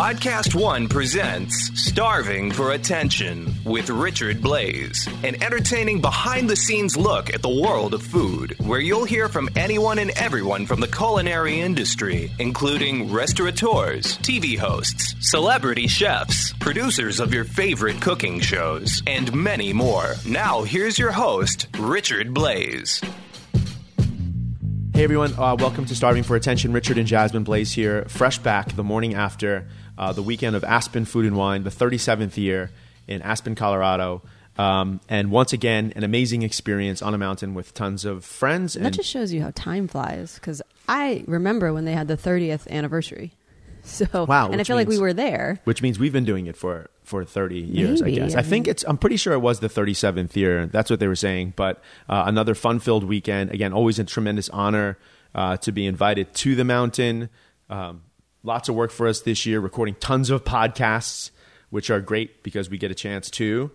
Podcast One presents Starving for Attention with Richard Blais, an entertaining behind the scenes look at the world of food, where you'll hear from anyone and everyone from the culinary industry, including restaurateurs, TV hosts, celebrity chefs, producers of your favorite cooking shows, and many more. Now, here's your host, Richard Blais. Hey everyone, uh, welcome to Starving for Attention. Richard and Jasmine Blais here, fresh back the morning after uh, the weekend of Aspen Food and Wine, the 37th year in Aspen, Colorado. Um, and once again, an amazing experience on a mountain with tons of friends. And that just shows you how time flies. Because I remember when they had the 30th anniversary. So Wow, and I feel like we were there. which means we've been doing it for for 30 years Maybe, i guess I i, think mean- it's i'm pretty sure it was the 37th year that's what they were saying but uh, another fun filled weekend again always a tremendous honor uh, to be invited to the mountain um, lots of work for us this year recording tons of podcasts which are great because we get a chance to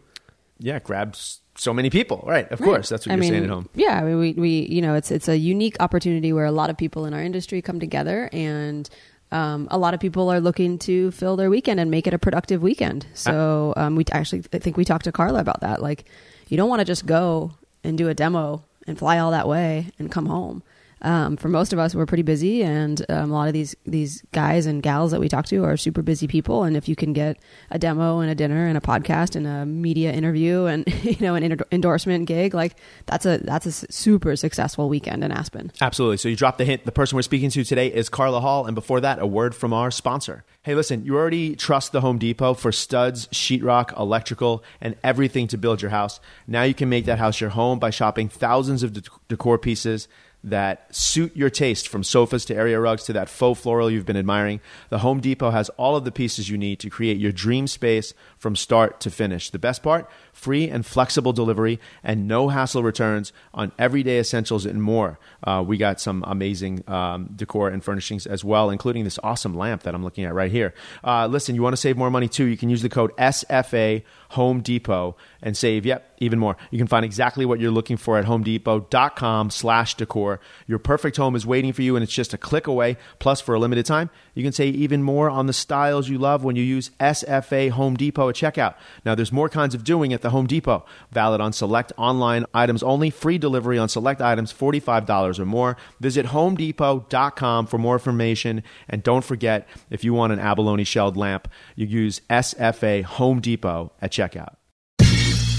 yeah grab so many people right of course that's what I you're mean, saying at home Yeah, I mean, we, we you know it's it's a unique opportunity where a lot of people in our industry come together and. Um, a lot of people are looking to fill their weekend and make it a productive weekend. So um, we actually, I think we talked to Carla about that. Like, you don't want to just go and do a demo and fly all that way and come home. Um, for most of us, we're pretty busy, and um, a lot of these these guys and gals that we talk to are super busy people. And if you can get a demo and a dinner and a podcast and a media interview and you know an endor- endorsement gig, like that's a that's a super successful weekend in Aspen. Absolutely. So you dropped the hint. The person we're speaking to today is Carla Hall, and before that, a word from our sponsor. Hey, listen, you already trust the Home Depot for studs, sheetrock, electrical, and everything to build your house. Now you can make that house your home by shopping thousands of dec- decor pieces that suit your taste from sofas to area rugs to that faux floral you've been admiring. The Home Depot has all of the pieces you need to create your dream space from start to finish. The best part? Free and flexible delivery and no hassle returns on everyday essentials and more. Uh, we got some amazing um, decor and furnishings as well, including this awesome lamp that I'm looking at right here. Uh, listen, you want to save more money too? You can use the code SFA Home Depot and save, yep, even more. You can find exactly what you're looking for at homedepot.com slash decor. Your perfect home is waiting for you and it's just a click away. Plus, for a limited time, you can save even more on the styles you love when you use SFA Home Depot at checkout. Now, there's more kinds of doing at the Home Depot. Valid on select online items only. Free delivery on select items, $45 or more. Visit homedepot.com for more information. And don't forget, if you want an abalone shelled lamp, you use SFA Home Depot at checkout.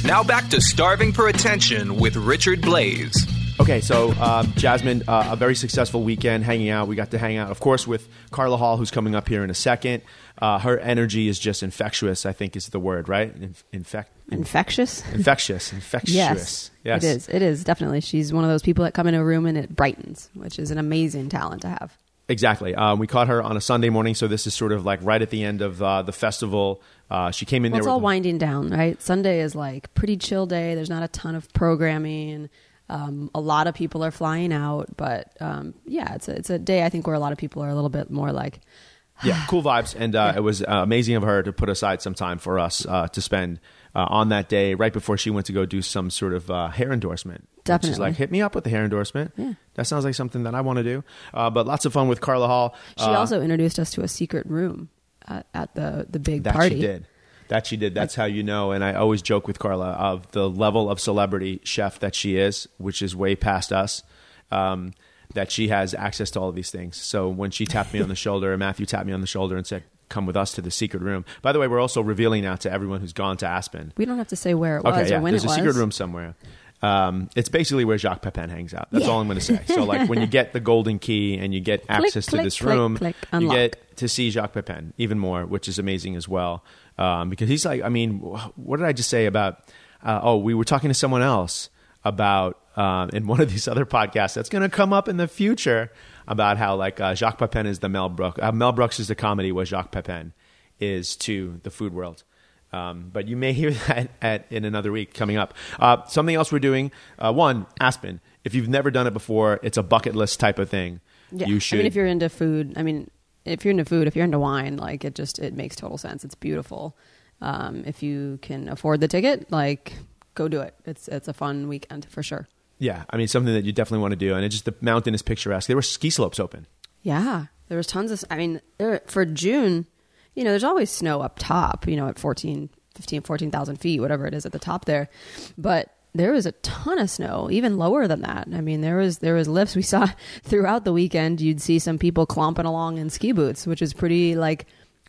Now back to Starving for Attention with Richard Blais. Okay, so um, Jasmine, uh, a very successful weekend hanging out. We got to hang out, of course, with Carla Hall, who's coming up here in a second. Uh, her energy is just infectious, I think is the word, right? Inf- infect, Infectious. infectious, infectious. Yes, yes, it is. It is definitely. She's one of those people that come in a room and it brightens, which is an amazing talent to have. Exactly. Um, we caught her on a Sunday morning, so this is sort of like right at the end of uh, the festival. Uh, she came in Well, there. it's all winding down, right? Sunday is like pretty chill day. There's not a ton of programming. Um, a lot of people are flying out, but um, yeah, it's a, it's a day I think where a lot of people are a little bit more like, yeah, cool vibes, and uh, it was uh, amazing of her to put aside some time for us uh, to spend uh, on that day, right before she went to go do some sort of uh, hair endorsement. Definitely. She's like, hit me up with the hair endorsement. Yeah. That sounds like something that I want to do. Uh, but lots of fun with Carla Hall. she also introduced us to a secret room at, at the the big that party. she did. That she did. That's how you know. And I always joke with Carla of the level of celebrity chef that she is, which is way past us. Um, that she has access to all of these things. So when she tapped me on the shoulder, and Matthew tapped me on the shoulder and said, "Come with us to the secret room." By the way, we're also revealing now to everyone who's gone to Aspen. We don't have to say where it was Okay, or when there's it was. There's a secret room somewhere. Um, it's basically where Jacques Pepin hangs out. That's all I'm going to say. So, like, when you get the golden key and you get access to click, this room, click, you get to see Jacques Pepin even more, which is amazing as well. Um, because he's like, I mean, what did I just say about? Uh, oh, we were talking to someone else about um, in one of these other podcasts that's going to come up in the future about how like uh, Jacques Pepin is the Mel Brooks. Uh, Mel Brooks is the comedy, what Jacques Pepin is to the food world. Um, but you may hear that at, in another week coming up. Uh, something else we're doing. Uh, one, Aspen. If you've never done it before, it's a bucket list type of thing. Yeah. You should. I mean, if you're into food, I mean, if you're into food, if you're into wine, like it just it makes total sense. It's beautiful. Um, if you can afford the ticket, like go do it. It's it's a fun weekend for sure. Yeah, I mean something that you definitely want to do, and it just the mountain is picturesque. There were ski slopes open. Yeah, there was tons of. I mean, there, for June, you know, there's always snow up top. You know, at 14, 15, 14,000 feet, whatever it is at the top there, but there was a ton of snow, even lower than that. I mean, there was there was lifts we saw throughout the weekend. You'd see some people clomping along in ski boots, which is pretty like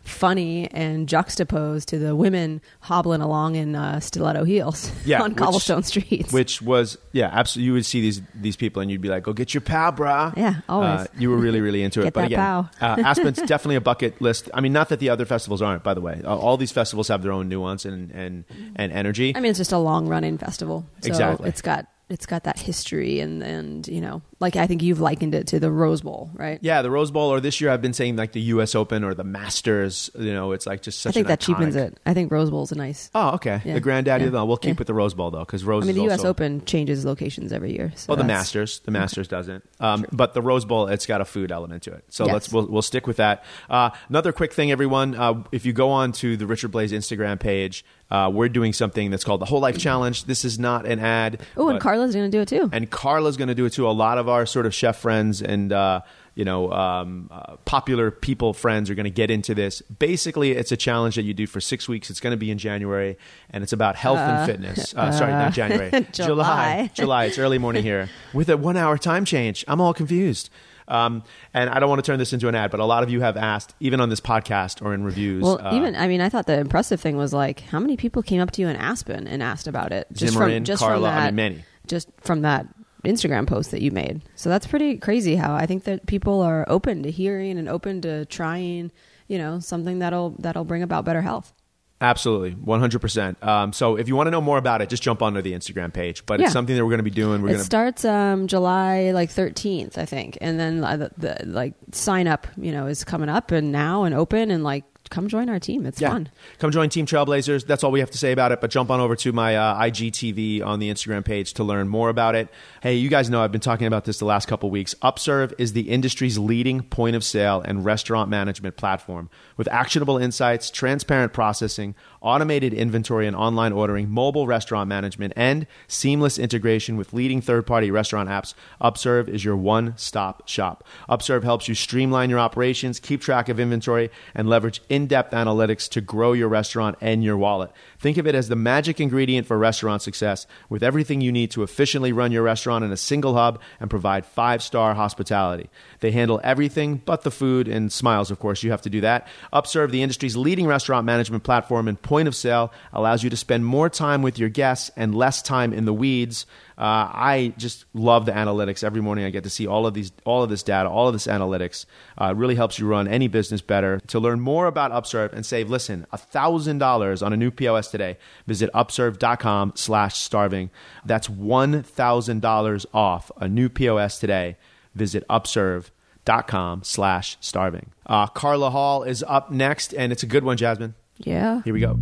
funny and juxtaposed to the women hobbling along in uh, stiletto heels Yeah, on which- cobblestone streets. Which was yeah, absolutely. You would see these these people, and you'd be like, "Go get your pow, brah." Yeah, always. Uh, you were really really into it. But again, pow. uh, Aspen's definitely a bucket list. I mean, not that the other festivals aren't. By the way, Uh, all these festivals have their own nuance and and and energy. I mean, it's just a long running festival. So Exactly. It's got it's got that history and and you know, like I think you've likened it to the Rose Bowl, right? yeah, the Rose Bowl, or this year I've been saying like the U.S. Open or the Masters. You know, it's like just such. I think that cheapens it. I think Rose Bowl's a nice. Oh, okay. Yeah. The granddaddy Yeah. of them. We'll keep Yeah. with the Rose Bowl though, because Rose. I mean, the U.S. also- Open changes locations every year. So Well, the that's- Masters, the Masters doesn't. Um, but the Rose Bowl, it's got a food element to it. So Yes. let's we'll, we'll stick with that. Uh, another quick thing, everyone. Uh, if you go on to the Richard Blais Instagram page, uh, we're doing something that's called the Whole Life Challenge. This is not an ad. Oh, and Carla's going to do it too. and Carla's going to do it too. A lot of our sort of chef friends and uh, you know um, uh, popular people friends are going to get into this. Basically, it's a challenge that you do for six weeks. It's going to be in January, and it's about health and fitness. Uh, sorry, not January, July. July. It's early morning here with a one-hour time change. I'm all confused. Um, and I don't want to turn this into an ad, but a lot of you have asked, even on this podcast or in reviews. well, uh, even I mean, I thought the impressive thing was like how many people came up to you in Aspen and asked about it. Zimmerman, from just Carla, from I that, mean, many. Just from that Instagram post that you made. So that's pretty crazy. How I think that people are open to hearing and open to trying. You know, something that'll that'll bring about better health. Absolutely, one hundred percent. Um, So if you want to know more about it, just jump onto the Instagram page. But Yeah. it's something that we're going to be doing. We're it going to starts um, July like 13th, I think, and then uh, the, the like sign up, you know, is coming up and now and open and like come join our team. It's fun. Come join Team Trailblazers. That's all we have to say about it. But jump on over to my uh, IGTV on the Instagram page to learn more about it. Hey, you guys know I've been talking about this the last couple weeks. Upserve is the industry's leading point of sale and restaurant management platform with actionable insights, transparent processing, automated inventory and online ordering, mobile restaurant management, and seamless integration with leading third party restaurant apps. Upserve is your one stop shop. Upserve helps you streamline your operations, keep track of inventory, and leverage in depth analytics to grow your restaurant and your wallet. Think of it as the magic ingredient for restaurant success with everything you need to efficiently run your restaurant in a single hub and provide five star hospitality. They handle everything but the food and smiles, of course. You have to do that. Upserve, the industry's leading restaurant management platform and point of sale, allows you to spend more time with your guests and less time in the weeds. Uh, I just love the analytics. Every morning I get to see all of these, all of this data, all of this analytics. Uh, really helps you run any business better. To learn more about Upserve and save, listen, thousand dollars on a new POS today. Visit upserve.com slash starving. That's one thousand dollars off a new POS today. Visit upserve.com slash starving. Uh, Carla Hall is up next, and it's a good one, Jasmine. Yeah. Here we go.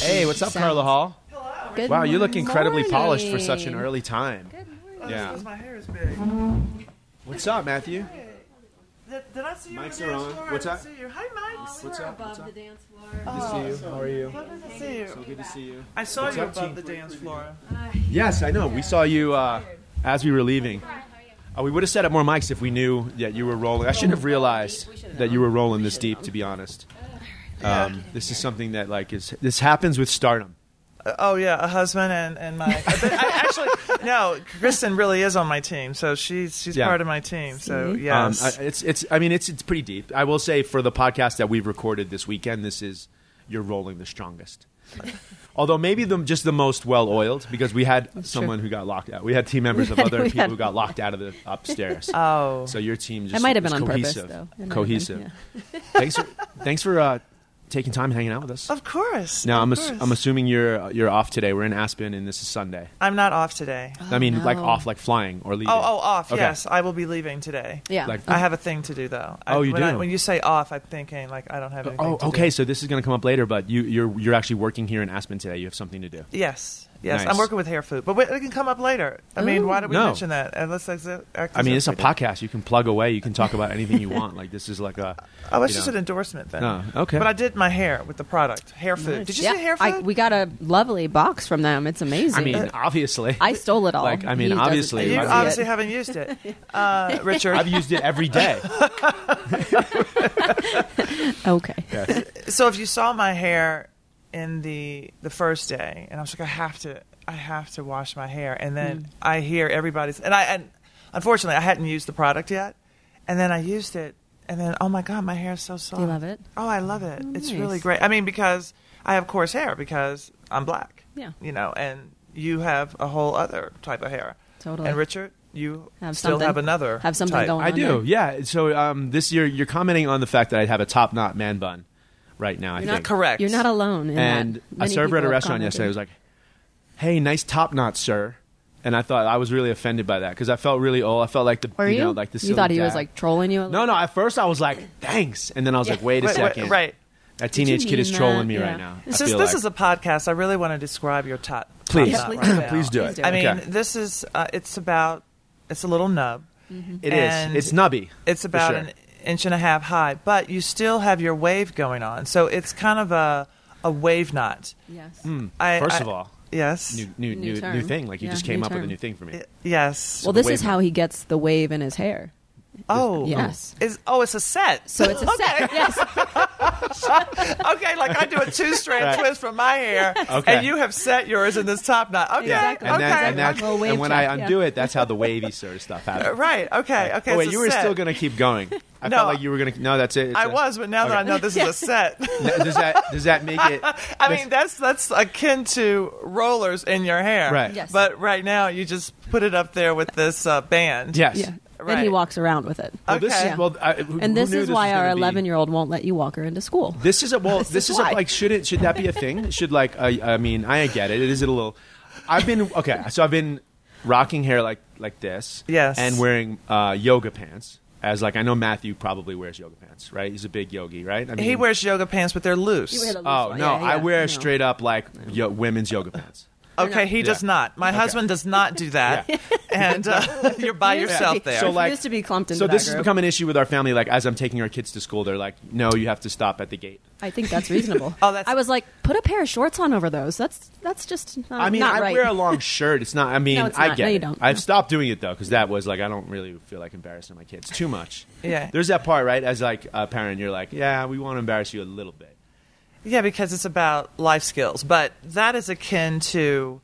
Hey, what's up, Carla Hall? Good Wow, you look incredibly morning. polished for such an early time. Yeah. My hair is big. What's up, Matthew? Did, did I see you Mics on the are dance on. floor? What's I up? didn't See you. Hi, Mike. What's up? What's up? the dance floor. Good to see you. How are you? Good to see you. So good to see you. I saw What's you up, above team? the dance floor. Yes, I know. We saw you uh, as we were leaving. Uh, we would have set up more mics if we knew that you were rolling. I shouldn't have realized that you were rolling this deep. To be honest, um, this is something that like is this happens with stardom. Uh, oh yeah, a husband and and Mike. But I, actually, no, Kristen really is on my team, so she's she's Yeah. part of my team. So See? yes, Um, I, it's it's. I mean, it's it's pretty deep. I will say for the podcast that we've recorded this weekend, this is you're rolling the strongest. Although maybe the just the most well oiled because we had someone who got locked out. We had team members of other people had- who got locked out of the upstairs. oh, so your team just It might have been on purpose, cohesive. though. It might been, Cohesive. yeah. thanks for thanks for uh, taking time hanging out with us. of course. Now I'm ass- course. I'm assuming you're you're off today. We're in Aspen and this is Sunday. I'm not off today. I mean, oh, like off, like flying or leaving. Oh, oh, off. Okay. Yes, I will be leaving today. Yeah. Like- I have a thing to do though. I- Oh, you when I- do? when you say off, I'm thinking like I don't have oh, anything. Oh, to okay. Do. So this is going to come up later, but you, you're you're actually working here in Aspen today. You have something to do. Yes, Yes, Nice. I'm working with hair food, but wait, it can come up later. I mean, why did we No. mention that? And let's exit. I mean, it's a podcast. You can plug away. You can talk about anything you want. Like this is like a. Oh, it's just know. an endorsement then. No, okay. But I did my hair with the product, hair food. Did you yeah, say hair I, food? we got a lovely box from them. It's amazing. I mean, obviously. I stole it all. Like, I mean, He obviously, you I see mean- obviously it. haven't used it, uh, Richard. I've used it every day. Okay. so if you saw my hair in the the first day, and I was like, I have to, I have to wash my hair, and then Mm. I hear everybody's, and I, and unfortunately, I hadn't used the product yet, and then I used it, and then oh my god, my hair is so soft. you love it? Oh, I love it. It's nice. really great. I mean, because I have coarse hair because I'm black. Yeah. You know, and you have a whole other type of hair. Totally. And Richard, you Have still something. have another Have something type. going I do. there. Yeah. So um, this year, you're commenting on the fact that I have a top knot man bun right now. You're think. not Correct. You're not alone. In and that. a Many server at a restaurant yesterday commented. was like, "Hey, nice top knot, sir." And I thought I was really offended by that because I felt really old. I felt like the Were you? know like the you thought he was like trolling you? a no, no. At first, I was like, "Thanks," and then I was like, "Wait a Wait, wait, second, right. That teenage kid is mean trolling that? me Yeah. right now." I Since this like. is a podcast, I really want to describe your top. please, top Yeah, please right do. now. please do Please it. I mean, Okay. this is uh, it's about it's a little nub. It is. and It's nubby. It's about sure. an inch and a half high, but you still have your wave going on. So it's kind of a a wave knot. Yes. Hmm. I, First I- of all, yes, new new New new, new thing. Like you Yeah, just came new up with a new thing for me. Y- yes. Well, the this is wave how he gets the wave in his hair. Oh, Yes. Is oh, it's a set. So it's a set. Yes. okay, like I do a two strand Right. twist from my hair, Okay. and you have set yours in this top knot. Okay, Exactly. And, okay, that, and, that's, and when check, I yeah. undo it, that's how the wavy sort of stuff happens. Right. Okay, okay. oh, wait, you were set. still going to keep going. I No. felt like you were going to. No, that's it. It's I a- was, but now that I know this is a set, Now, Does that does that make it? I mean that's that's akin to rollers in your hair. Right. Yes. But right now you just put it up there with this uh, band. yes. Yeah. Then he walks around with it. Well, this Okay. is well. I, who, And this knew is why was our 11 year old won't let you walk her into school. This is a well. This This, is is, a, like should it should that be a thing? Should like uh, I mean I get it. It is a little. I've been okay. So I've been rocking hair like like this. Yes. And wearing uh, yoga pants. As like I know Matthew probably wears yoga pants, right? He's a big yogi, right? I mean, He wears yoga pants, but they're loose. You wear the loose Oh one. no, Yeah, I wear no. straight up like yo- women's yoga pants. Okay, he does not. My husband does not do that, and uh, you're by yourself there. So like used to be clumped into So that this has group. become an issue with our family. Like as I'm taking our kids to school, they're like, "No, you have to stop at the gate." I think that's reasonable. Oh, that's- I was like, put a pair of shorts on over those. That's that's just not, I mean, not I right. wear a long shirt. It's not. I mean, No, it's I not. get No, you it. don't. I've No. stopped doing it though because that was like I don't really feel like embarrassing my kids too much. Yeah. There's that part, right? As like a parent, you're like, "Yeah, we want to embarrass you a little bit." Yeah, because it's about life skills. But that is akin to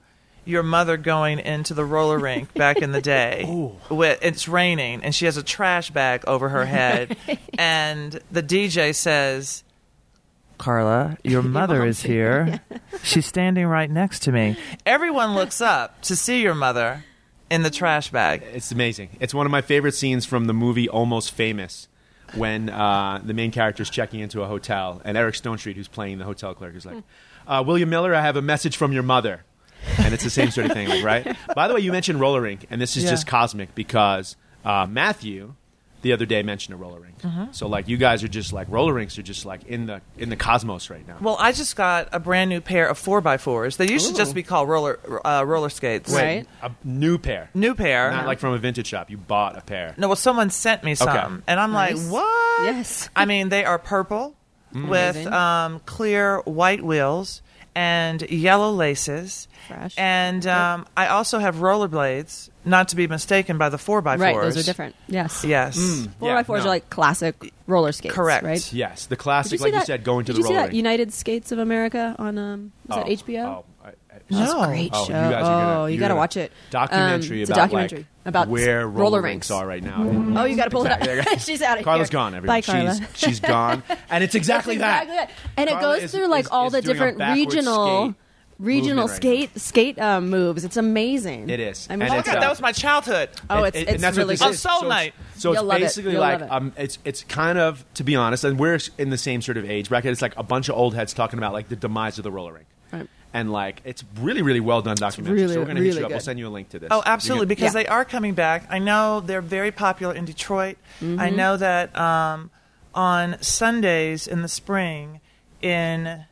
your mother going into the roller rink back in the day. With, it's raining, and she has a trash bag over her head, and the DJ says, Carla, your mother is here. She's standing right next to me. Everyone looks up to see your mother in the trash bag. It's amazing. It's one of my favorite scenes from the movie Almost Famous, when uh, the main character is checking into a hotel, and Eric Stonestreet, who's playing the hotel clerk, is like, uh, "William Miller, I have a message from your mother," and it's the same sort of thing, like right. By the way, you mentioned roller rink, and this is Yeah. just cosmic because uh, Matthew. The other day mentioned a roller rink, so like you guys are just like roller rinks are just like in the in the cosmos right now. Well, I just got a brand new pair of 4x4s. They used to just be called roller uh, roller skates. Right. a new pair, New pair. not like from a vintage shop. You bought a pair. No, well, someone sent me some, Okay. and I'm Nice. like, what? Yes. I mean, they are purple Mm. with um, clear white wheels and yellow laces. Fresh. And um, I also have rollerblades, not to be mistaken by the 4x4s. Right, those are different. Yes. Yes. Four Yeah, by fours no. are like classic roller skates. Correct. Right. Yes, the classic, you like that? you said, going to did the you see that. United Skates of America on um was that Oh, HBO? Oh, I, I, No. That's a great Oh, show. you guys are gonna- oh, you got to gonna- watch it. documentary Um, it's a about documentary like, about where roller roller rinks. rinks are right now. Oh, you got to pull it up. She's out of Carla's here. gone. Everyone. Bye, Carla. She's she's gone, and it's exactly That's that. exactly that. And Carla it goes is- through like is- all is the different regional skate regional right skate skate um, moves. It's amazing. It is. I mean, And Oh, it's, God, uh, that was my childhood. oh, it's it- it's and that's what really this good. Soul so Night. It's, so it's You'll love it. basically You'll like love it. um, it's it's kind of to be honest, and we're in the same sort of age bracket. It's like a bunch of old heads talking about like the demise of the roller rink. Right. And like it's really, really well done documentary. really, so we're gonna hit really you up. We'll send you a link to this. Oh, absolutely, You can- because Yeah. they are coming back. I know they're very popular in Detroit. I Mm-hmm. know that um, on Sundays in the spring in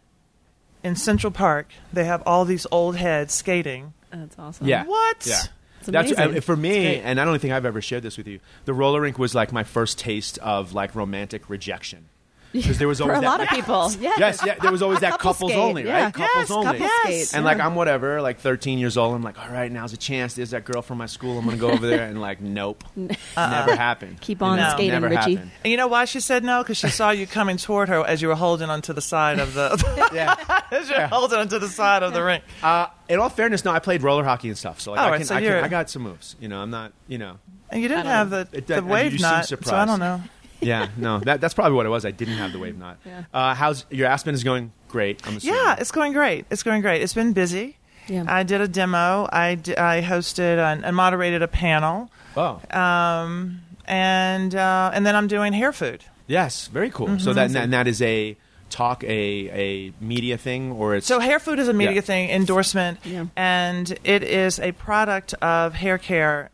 in Central Park. They have all these old heads skating. That's awesome. Yeah. What? Yeah. That's uh, for me, and I don't think I've ever shared this with you. The roller rink was like my first taste of like romantic rejection because there was For always a that, lot of people. Yes. Yes, yeah, there was always that Couple couples skate, only, yeah. right? Couples Yes, only. Couple Yes. skates. And like I'm whatever, like 13 years old. I'm like, all right, now's a chance. There's that girl from my school. I'm gonna go over there, and like, nope, never happened. Keep You on know, skating, never Richie. happened. And you know why she said no? Because she saw you coming toward her as you were holding onto the side of the Yeah. as you were holding onto the side of the rink. Uh, in all fairness, no, I played roller hockey and stuff, so like Oh, I right, can, so I, can, I got some moves. You know, I'm not, you know, And you didn't have know. the, It- the wave you seem knot, so I don't know. Yeah, no, that, that's probably what it was. I didn't have the wave knot. Yeah. Uh, how's your Aspen is going? Great. I'm assuming. Yeah, it's going great. It's going great. It's been busy. Yeah. I did a demo. I, d- I hosted and, and moderated a panel, oh, um, and uh, and then I'm doing hair food. yes, very cool. Mm-hmm. So that and that is a talk, a a media thing, or it's So hair food is a media Yeah. thing, endorsement, Yeah. and it is a product of hair care,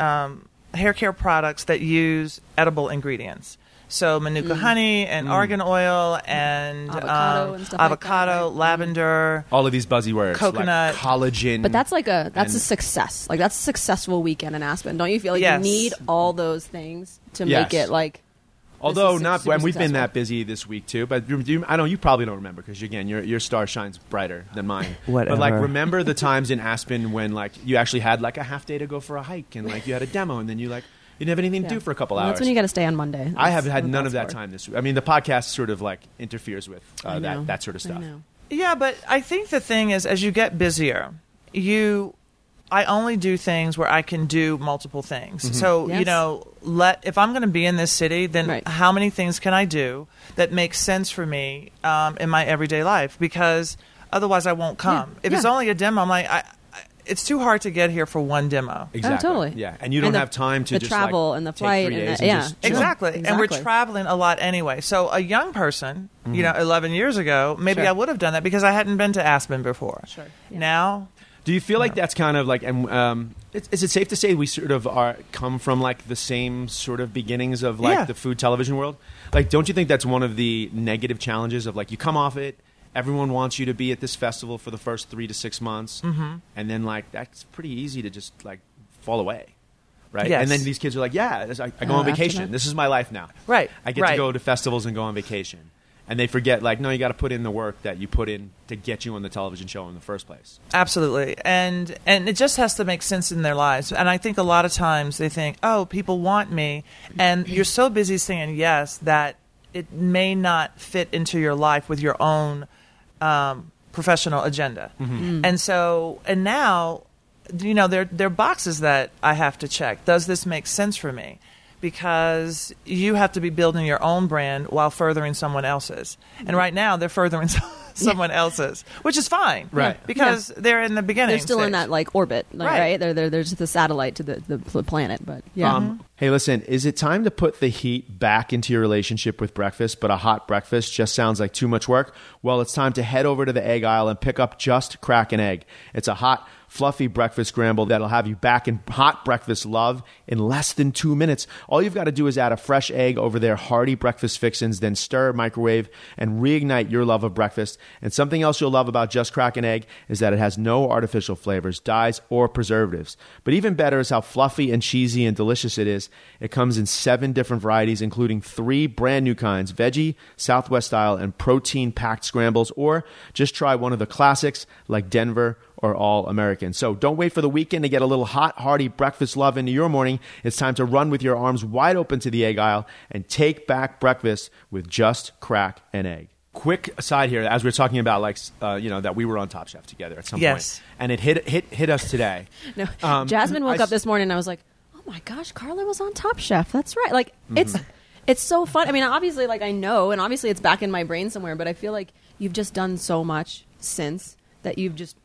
um, hair care products that use edible ingredients. So manuka honey and argan oil and Mm. Avocado um, and stuff like that, avocado, right? lavender. all of these buzzy words, Coconut. like collagen. But that's like a that's a success. Like that's a successful weekend in Aspen. Don't you feel like Yes. you need all those things to Yes. make it like Although not, super and we've been that busy this week too. But you, you, I know you probably don't remember because again, your your star shines brighter than mine. But like, remember the times in Aspen when like you actually had like a half day to go for a hike and like you had a demo and then you like you didn't have anything to Yeah. do for a couple Well, hours. That's when you got to stay on Monday. I have That's had none of that for. time this week. I mean, the podcast sort of like interferes with uh, that that sort of stuff. Yeah, but I think the thing is, as you get busier, you, I only do things where I can do multiple things. Mm-hmm. So you know, let if I'm going to be in this city, then Right. how many things can I do that make sense for me um, in my everyday life? Because otherwise, I won't come. Yeah, If it's only a demo, I'm like, I, I, it's too hard to get here for one demo. Exactly. Oh, totally. Yeah, and you don't And the- have time to the just travel like, and the flight and days the- yeah. just- Sure. Exactly. And we're traveling a lot anyway. So a young person, Mm-hmm. you know, 11 years ago, maybe Sure. I would have done that because I hadn't been to Aspen before. Sure. Yeah. Now, Do you feel like that's kind of like, and um, is, is it safe to say we sort of are come from like the same sort of beginnings of like Yeah. the food television world? Like, don't you think that's one of the negative challenges of like you come off it, everyone wants you to be at this festival for the first three to six months, Mm-hmm. and then like that's pretty easy to just like fall away. Right, Yes. and then these kids are like, "Yeah, I, I go Uh, on vacation. This is my life now. Right, I get to go to festivals and go on vacation." And they forget, like, no, you got to put in the work that you put in to get you on the television show in the first place. Absolutely. And and it just has to make sense in their lives. And I think a lot of times they think, "Oh, people want me." And you're so busy saying yes that it may not fit into your life with your own um, professional agenda. And so and now you know there there are boxes that I have to check. Does this make sense for me? Because you have to be building your own brand while furthering someone else's. And right now they're furthering someone else's, which is fine. Right. Because they're in the beginning. They're still in that like orbit, like, Right. right? They're, they're they're just the satellite to the, the, the planet, but yeah. Um, hey, listen, is it time to put the heat back into your relationship with breakfast, but a hot breakfast just sounds like too much work? Well, it's time to head over to the egg aisle and pick up Just Crack an Egg. It's a hot, fluffy breakfast scramble that'll have you back in hot breakfast love in less than two minutes. All you've got to do is add a fresh egg over their hearty breakfast fixins, then stir, microwave, and reignite your love of breakfast. And something else you'll love about Just Crack an Egg is that it has no artificial flavors, dyes, or preservatives. But even better is how fluffy and cheesy and delicious it is. It comes in seven different varieties, including three brand new kinds veggie, Southwest style, and protein packed scrambles. Or just try one of the classics like Denver or All American. So don't wait for the weekend to get a little hot, hearty breakfast love into your morning. It's time to run with your arms wide open to the egg aisle and take back breakfast with Just Crack an Egg. Quick aside here, as we are talking about, like uh, you know, that we were on Top Chef together at some Yes. point, and it hit hit hit us today. No, Um, Jasmine woke I up this morning and I was like, "Oh my gosh, Carla was on Top Chef. That's right." Like it's Mm-hmm. it's so fun. I mean, obviously, like I know, and obviously, it's back in my brain somewhere. But I feel like you've just done so much since that you've just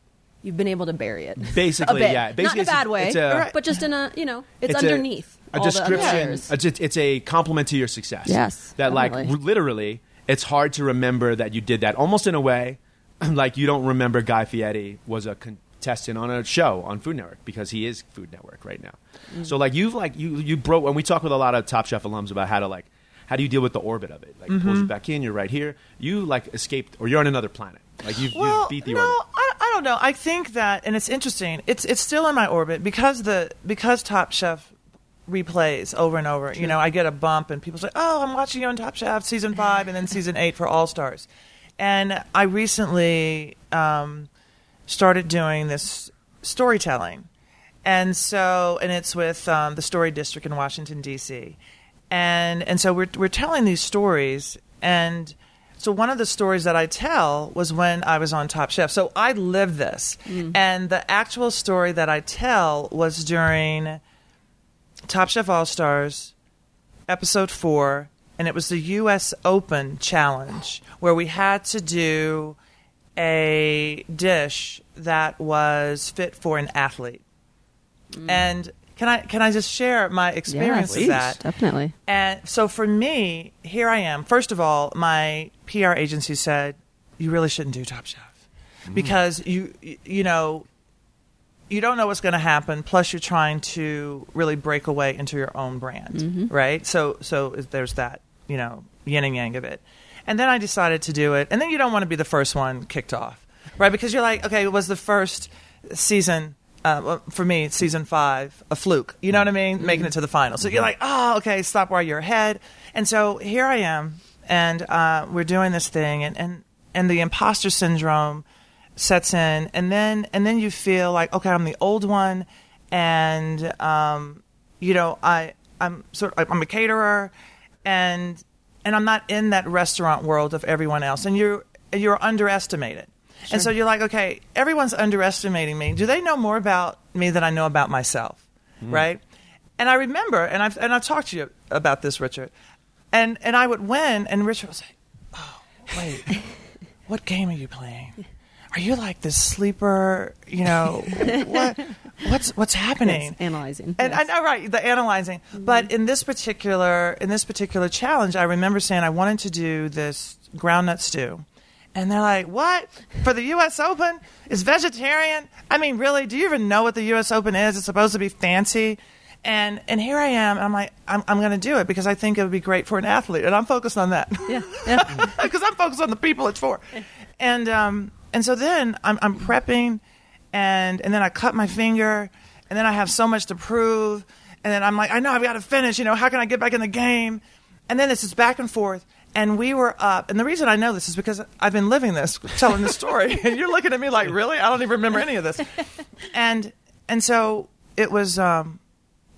you've been able to bury it. Basically, a bit. yeah. Basically, not in a bad way, it's a- but just in a you know, it's, a- underneath a, all the other description. It's, it's- it's a compliment to your success. Yes, that like definitely. r- literally, it's hard to remember that you did that. Almost in a way, like you don't remember Guy Fieri was a contestant on a show on Food Network because he is Food Network right now. Mm. So like you've like you you broke when we talk with a lot of Top Chef alums about how to like how do you deal with the orbit of it? Like it Mm-hmm. pulls you back in, you're right here. You like escaped or you're on another planet. Like you've, well, you've beat the no, orbit. I, I don't know. I think that, and it's interesting. It's it's still in my orbit because the because Top Chef replays over and over. You know, I get a bump, and people say, "Oh, I'm watching you on Top Chef season five, and then season eight for All Stars." And I recently um, started doing this storytelling, and so and it's with um, the Story District in Washington D.C. And and so we're we're telling these stories and. So one of the stories that I tell was when I was on Top Chef. So I lived this, mm. and the actual story that I tell was during Top Chef All Stars, episode four, and it was the U.S. Open challenge where we had to do a dish that was fit for an athlete. Mm. And can I can I just share my experience Yes, of that? definitely. And so for me, here I am. First of all, my PR agency said you really shouldn't do Top Chef mm. because you you know you don't know what's going to happen. Plus, you're trying to really break away into your own brand, mm-hmm. right? So so there's that you know yin and yang of it. And then I decided to do it. And then you don't want to be the first one kicked off, right? Because you're like, okay, it was the first season. Uh, well, for me, season five, a fluke. You know what I mean? Mm. Making it to the final. So you're mm-hmm. like, oh, okay, stop while you're ahead. And so here I am, and uh, we're doing this thing, and, and and the imposter syndrome sets in, and then and then you feel like, okay, I'm the old one, and um, you know, I I'm sort of, I'm a caterer, and and I'm not in that restaurant world of everyone else, and you're you're underestimated. And so you're like, okay, everyone's underestimating me. Do they know more about me than I know about myself? Right? And I remember, and I've and I've talked to you about this, Richard. And and I would win, and Richard would say, "Oh, wait, what game are you playing? Are you like this sleeper? You know, what what's what's happening?" Yes, analyzing. And yes. I know, right, the analyzing. Mm-hmm. But in this particular in this particular challenge, I remember saying I wanted to do this groundnut stew. And they're like, "What for the U.S. Open? Is vegetarian? I mean, really? Do you even know what the U.S. Open is? It's supposed to be fancy." And and here I am. I'm like, I'm I'm going to do it because I think it would be great for an athlete, and I'm focused on that. yeah, yeah. because I'm focused on the people it's for. And um, and so then I'm, I'm prepping, and and then I cut my finger, and then I have so much to prove, and then I'm like, I know I've got to finish. You know, how can I get back in the game? And then it's just back and forth. And we were up, and the reason I know this is because I've been living this, telling this story, and you're looking at me like, really? I don't even remember any of this. And and so it was. Um,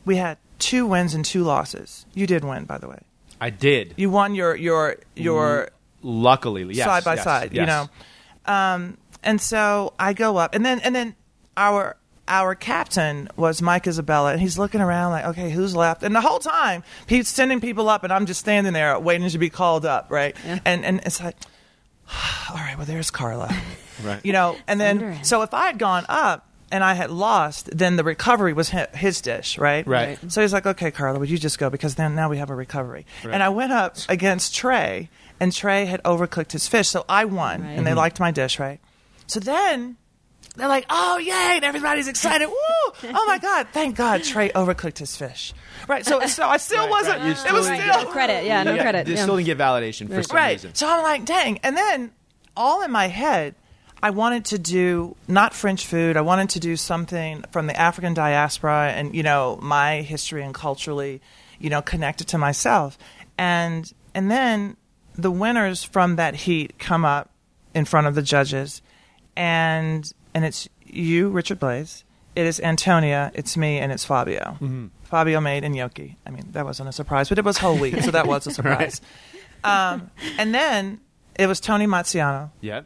we had two wins and two losses. You did win, by the way. I did. You won your your your Luckily, yes, side by yes, side, you know. Um, and so I go up, and then and then our our captain was Mike Isabella, and he's looking around like, okay, who's left? And the whole time he's sending people up, and I'm just standing there waiting to be called up, right? And and it's like, all right, well, there's Carla, Right. you know. And then so if I had gone up. And I had lost, then the recovery was his dish, right? Right. So he's like, "Okay, Carla, would you just go because then now we have a recovery." Right. And I went up against Tre, and Tre had overcooked his fish, so I won, Right. and they mm-hmm. liked my dish, right? So then they're like, "Oh yay!" and everybody's excited. Woo! Oh my God! Thank God Tre overcooked his fish, right? So so I still Right, wasn't. right. You It still was didn't still no credit. Yeah, no yeah, credit. They yeah. still didn't get validation for some right. reason. So I'm like, dang. And then all in my head, I wanted to do not French food. I wanted to do something from the African diaspora and, you know, my history and culturally, you know, connected to myself. And and then the winners from that heat come up in front of the judges and and it's you, Richard Blais. It is Antonia, it's me, and it's Fabio. Fabio made and gnocchi. I mean, that wasn't a surprise, but it was whole wheat, so that was a surprise. um, and then it was Tony Mazziano. yeah.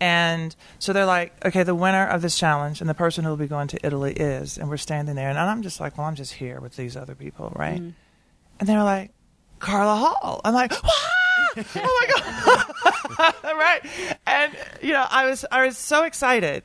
And so they're like, okay, the winner of this challenge and the person who will be going to Italy is, and we're standing there, and I'm just like, well, I'm just here with these other people, right? Mm. And they're like, Carla Hall. I'm like, "Wah! oh my god, right? And you know, I was I was so excited,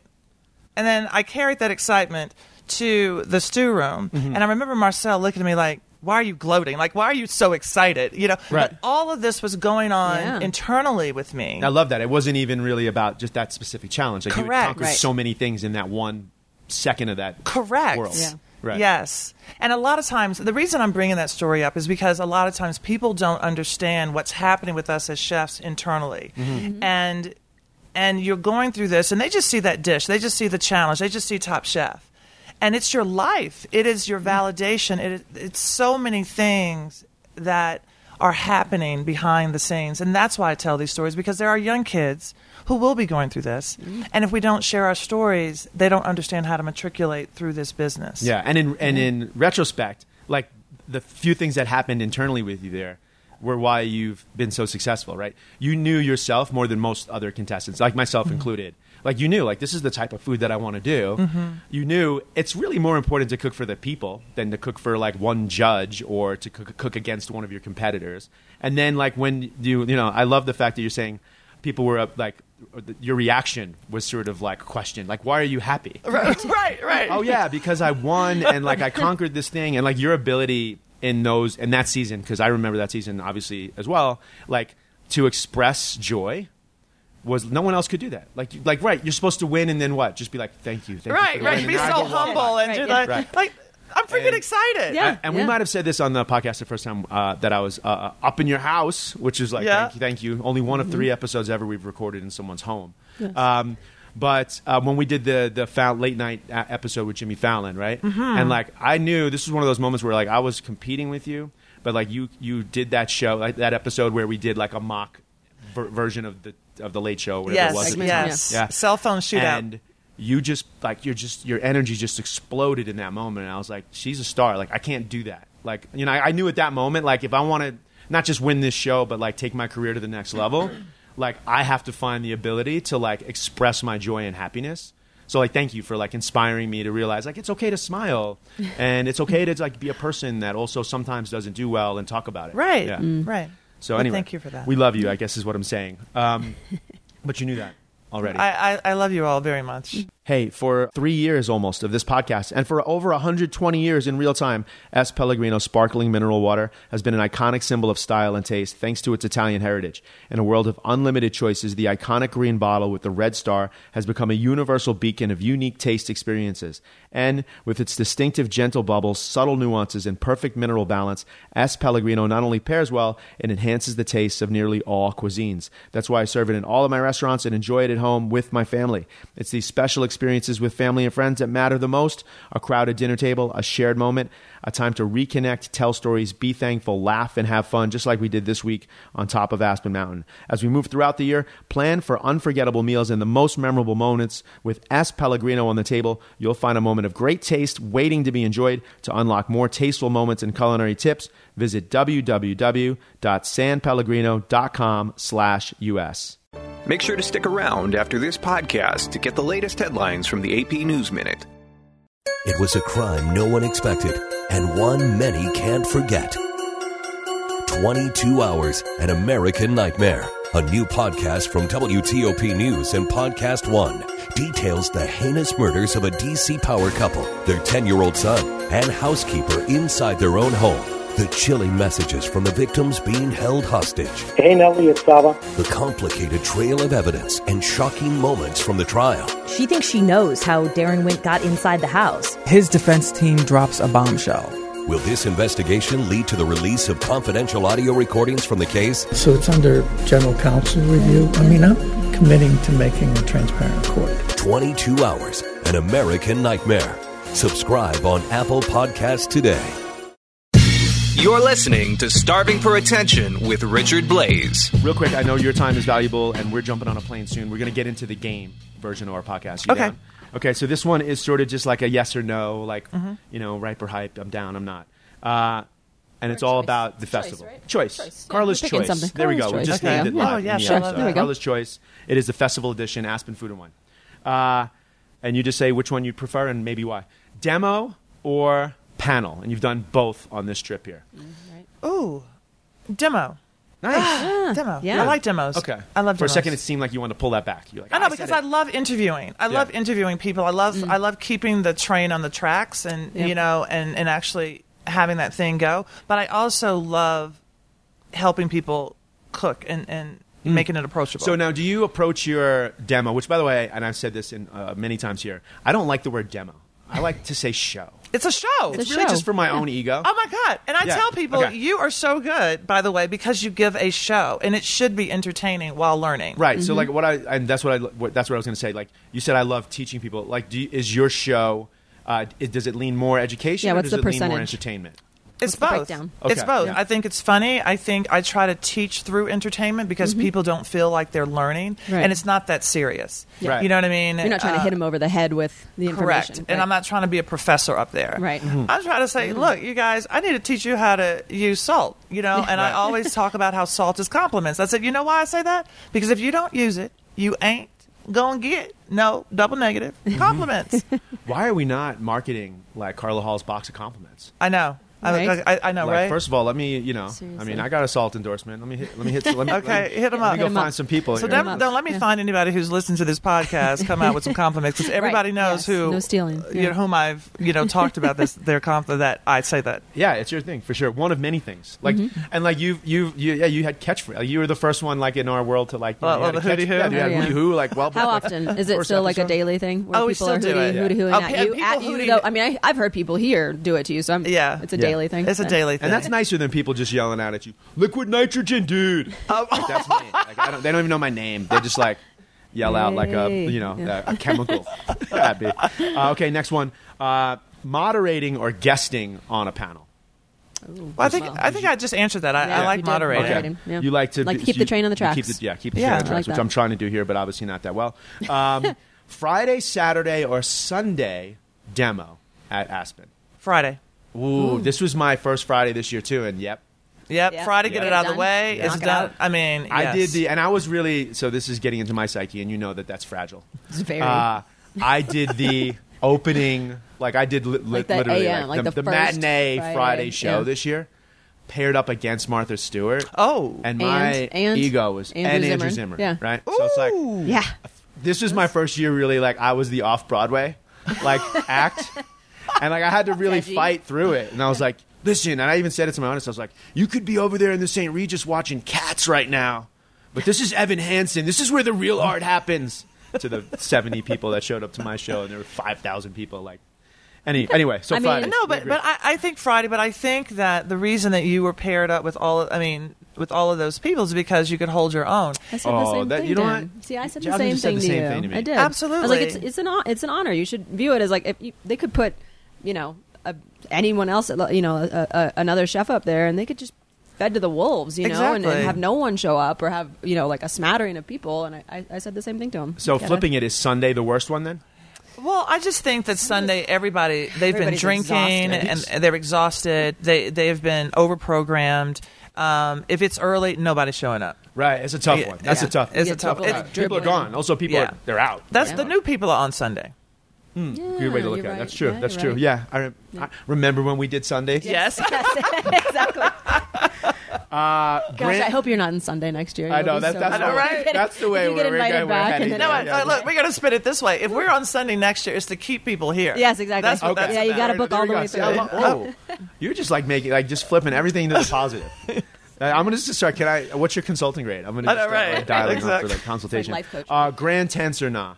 and then I carried that excitement to the stew room, mm-hmm. and I remember Marcel looking at me like. Why are you gloating? Like, why are you so excited? You know, Right. but all of this was going on Yeah. internally with me. I love that. It wasn't even really about just that specific challenge. Like you Correct. had conquered Right. so many things in that one second of that Correct. world. Yeah. Right. Yes. And a lot of times, the reason I'm bringing that story up is because a lot of times people don't understand what's happening with us as chefs internally. Mm-hmm. And and you're going through this, and they just see that dish, they just see the challenge, they just see Top Chef, and it's your life, it is your mm-hmm. validation, it is, it's so many things that are happening behind the scenes, and that's why I tell these stories because there are young kids who will be going through this, mm-hmm. and if we don't share our stories, they don't understand how to matriculate through this business. Yeah, and in and mm-hmm. in retrospect, like the few things that happened internally with you there were why you've been so successful, right? You knew yourself more than most other contestants, like myself included. Like you knew, like this is the type of food that I want to do. Mm-hmm. You knew it's really more important to cook for the people than to cook for like one judge or to cook, cook against one of your competitors. And then like when you, you know, I love the fact that you're saying people were up like your reaction was sort of like questioned, like why are you happy? Right, right, right. oh yeah because i won and like i conquered this thing and like your ability in those in that season because i remember that season obviously as well like to express joy was no one else could do that like you- like right you're supposed to win and then what just be like thank you thank you right, for right. Be so humble and Right, do yeah. that. Right. Like, I'm freaking And- excited. Yeah. And- and we yeah. might have said this on the podcast the first time uh, that I was uh, uh, up in your house, which is like, Yeah. thank you, thank you. Only one of three episodes ever we've recorded in someone's home. Um, but uh, when we did the the Fow- late night uh, episode with Jimmy Fallon, right? And like, I knew this was one of those moments where like I was competing with you, but like you you did that show, like that episode where we did like a mock ver- version of the of the Late Show, whatever Yes, it was. yes. Yeah. Cell phone shootout. And you just like you're just your energy just exploded in that moment. And I was like, she's a star. Like I can't do that. Like you know, I, I knew at that moment, like if I want to not just win this show, but like take my career to the next level, like I have to find the ability to like express my joy and happiness. So like, thank you for like inspiring me to realize like it's okay to smile, and it's okay to like be a person that also sometimes doesn't do well and talk about it. Right, Yeah. Mm. right. So Well, anyway, thank you for that. We love you. I guess is what I'm saying. Um, but you knew that already. I, I, I love you all very much. Hey, for three years almost of this podcast, and for over 120 years in real time, S. Pellegrino sparkling mineral water has been an iconic symbol of style and taste thanks to its Italian heritage. In a world of unlimited choices, the iconic green bottle with the red star has become a universal beacon of unique taste experiences. And with its distinctive gentle bubbles, subtle nuances, and perfect mineral balance, S. Pellegrino not only pairs well, it enhances the tastes of nearly all cuisines. That's why I serve it in all of my restaurants and enjoy it at home with my family. It's these special experiences with family and friends that matter the most a crowded dinner table, a shared moment, a time to reconnect, tell stories, be thankful, laugh, and have fun, just like we did this week on top of Aspen Mountain. As we move throughout the year, plan for unforgettable meals and the most memorable moments. With S. Pellegrino on the table, you'll find a moment of great taste waiting to be enjoyed. To unlock more tasteful moments and culinary tips, visit www.sanpellegrino.com slash US. Make sure to stick around after this podcast to get the latest headlines from the AP News Minute. It was a crime no one expected and one many can't forget. 22 Hours, An American Nightmare. A new podcast from WTOP News and Podcast One details the heinous murders of a DC power couple, their 10 year old son, and housekeeper inside their own home. The chilling messages from the victims being held hostage. Hey, Nellie, it's Saba. The complicated trail of evidence and shocking moments from the trial. She thinks she knows how Daron Wint got inside the house. His defense team drops a bombshell. Will this investigation lead to the release of confidential audio recordings from the case? So it's under general counsel review. I mean, I'm committing to making a transparent court. 22 Hours, An American Nightmare. Subscribe on Apple Podcasts today. You're listening to Starving for Attention with Richard Blais. Real quick, I know your time is valuable, and we're jumping on a plane soon. We're going to get into the game version of our podcast. You Okay. down? Okay, so this one is sort of just like a yes or no, like, you know, ripe or hype, I'm down, I'm not. Uh, and it's all choice. about the It's choice, festival. right? Choice. Choice. Yeah, Carla's we're choice. something. There we go. Carla's We choice. just Okay. named it Yeah. live Oh, in yeah, the sure, episode. there we go. Carla's choice. It is the festival edition, Aspen Food and Wine. Uh, and you just say which one you prefer and maybe why. Demo or panel, and you've done both on this trip here. Mm, Ooh, demo. Nice. Ah, ah, demo. yeah. I like demos. Okay. I love demos. For a second, it seemed like you wanted to pull that back. You're like, I know "Ah, because I love interviewing. I love interviewing people. I love mm. I love keeping the train on the tracks and Yep. you know and and actually having that thing go. But I also love helping people cook and and hmm. making it approachable. So now, do you approach your demo? Which, by the way, and I've said this in uh, many times here, I don't like the word demo. I like to say show. It's a show. It's It's a really show. just for my own ego. Oh my god! And I Yeah, tell people okay. you are so good, by the way, because you give a show, and it should be entertaining while learning. Right. Mm-hmm. So like what I and that's what I what, that's what I was going to say. Like you said, I love teaching people. Like, do you, is your show? Uh, it, does it lean more education? Yeah, or what's does the it lean more percentage? entertainment? It's the both. breakdown? It's both. Yeah. I think it's funny. I think I try to teach through entertainment because people don't feel like they're learning, Mm-hmm. Right. and it's not that serious. Yeah. Right. You know what I mean? You're not trying to Uh, hit him over the head with the Correct. information. And I'm not trying to be a professor up there. Right. Mm-hmm. I'm trying to say, look, you guys, I need to teach you how to use salt, you know, and I always talk about how salt is compliments. I said, you know why I say that? Because if you don't use it, you ain't going to get no double negative compliments. Why are we not marketing like Carla Hall's box of compliments? I know. Right. I, I, I know, like, right? First of all, let me, you know, I mean, I got a salt endorsement. Let me hit, let me hit, let me, Okay, let me, hit 'em let up. me go find up. some people. so here. don't, don't let me Yeah. find anybody who's listened to this podcast come out with some compliments because everybody Right. knows Yes. who No stealing. you Yeah. know, whom I've you know talked about this their comp that I say that Yeah, it's your thing for sure. One of many things. Like, Mm-hmm. and like you, you, you, yeah, you had catchphrase. Like, you were the first one, like in our world, to like. You, Oh, know, you had the a catch- hooty? Yeah, you had Oh, yeah. hooty. Like, well, How like, often is it still like a daily thing where Oh, we people still are do hooty, it. hooty, hooting Oh, at you? At you. I mean, I, I've heard people here do it to you, so I'm, Yeah. it's a Yeah. Daily thing. it's a daily thing. And that's nicer than people just yelling out at you. Liquid nitrogen, dude. Like, that's me. Like, I don't, they don't even know my name. They just like yell out like a you know Yeah. a, a chemical. at me. Uh, okay, next one. Uh, moderating or guesting on a panel. Well, I think Well. I think I just answered that. I, Yeah, I like moderating. Okay. Okay. Yeah. You like to Like be- keep the you- train on the you Keep the, yeah, keep the Yeah. train on I the like which. I'm trying to do here, but obviously not that well. Um, Friday, Saturday, or Sunday demo at Aspen. Friday. Ooh, this was my first Friday this year too, and yep, Yep. Yeah. Friday, get Yeah. it out of the way. Yeah. It's Knock it done. I mean, I did the, and I was really so. This is getting into my psyche, and you know that that's fragile. It's very. Uh, I did the opening, like I did li- li- Like the literally AM, like the, the the matinee Friday, Friday, show yeah. this year, paired up against Martha Stewart. Oh. and my And- and ego was Andrew and Andrew Zimmern. Zimmer, Yeah. right? So it's like yeah. this was my first year really like I was the off Broadway like act, and like I had to really Edgy. fight through it, and I was like, listen, and I even said it to my audience, I was like, you could be over there in the St. Regis watching Cats right now, but this is Evan Hansen. This is where the real art happens. To the seventy people that showed up to my show, and there were five thousand people. Like, any anyway, so I mean- Friday. No, but but I, I think Friday. But I think that the reason that you were paired up with all, of, I mean, with all of those people is because you could hold your own. I said the Oh, same that- thing you know to what? See, I said Jasmine the same just said thing the to same you. thing to me. I did. I was like, it's it's an hon- it's an honor. You should view it as like if you, they could put, you know, a, anyone else, you know, a, a, another chef up there, and they could just fed to the wolves, you know, and, and have no one show up or have you know like a smattering of people. And I, I, I said the same thing to him. so You gotta- flipping it is Sunday the worst one then? Well, I just think that Sunday, everybody they've been drinking exhausted. and they're exhausted. They they've been overprogrammed. Um, if it's early, nobody's showing up. Right, it's a tough Yeah, one. That's yeah. a tough. It's Yeah, a tough. people It's, are- people are gone. Also, people Yeah. are they're out. that's Yeah. the new people are on Sunday. Yeah, Good way to look at it. right. That's true. Yeah, That's true. right. Yeah, I, rem- I remember when we did Sunday. Yes. exactly. Uh, Gosh, Grant- I hope you're not in Sunday next year. I You'll know be that, so that's, I know, the, right? that's the way we're, we're, invited going- we're back heading. No, yeah, I- yeah. look, we got to spin it this way. If we're on Sunday next year, it's to keep people here. Yes, exactly. That's what Okay. that's Yeah, you gotta book all the way through. I lo- Whoa. You're just like making, like just flipping everything to the positive. Uh, I'm gonna just start. Can I? What's your consulting rate? I'm gonna just start right. like, dialing Exactly. up for the consultation. life coaching. Uh, grand tents or nah?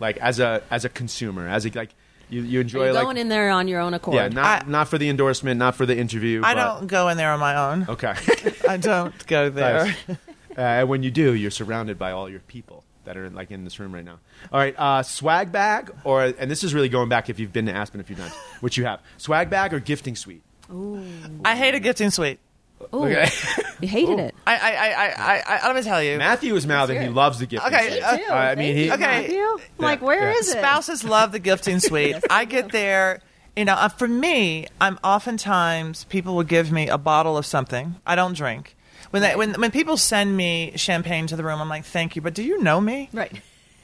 Like as a as a consumer, as a like you you enjoy You're like going in there on your own accord. yeah, not I- not for the endorsement, not for the interview. I but- don't go in there on my own. Okay. I don't go there. Nice. Uh, and when you do, you're surrounded by all your people that are like in this room right now. All right, uh, swag bag or and this is really going back if you've been to Aspen a few times, which you have. Swag bag or gifting suite. Ooh. I hate a gifting suite. Ooh, Okay. you hated it. I, I, I, I, I, I'm gonna tell you. Matthew is mouthing he loves the gifting Okay, suite. uh, Too. I mean, he- you, Okay. Matthew. I'm like, Yeah, where yeah. is it? Spouses love the gifting suite. I get there. You know, uh, for me, I'm oftentimes people will give me a bottle of something. I don't drink. When they, when when people send me champagne to the room, I'm like, thank you, but do you know me? Right.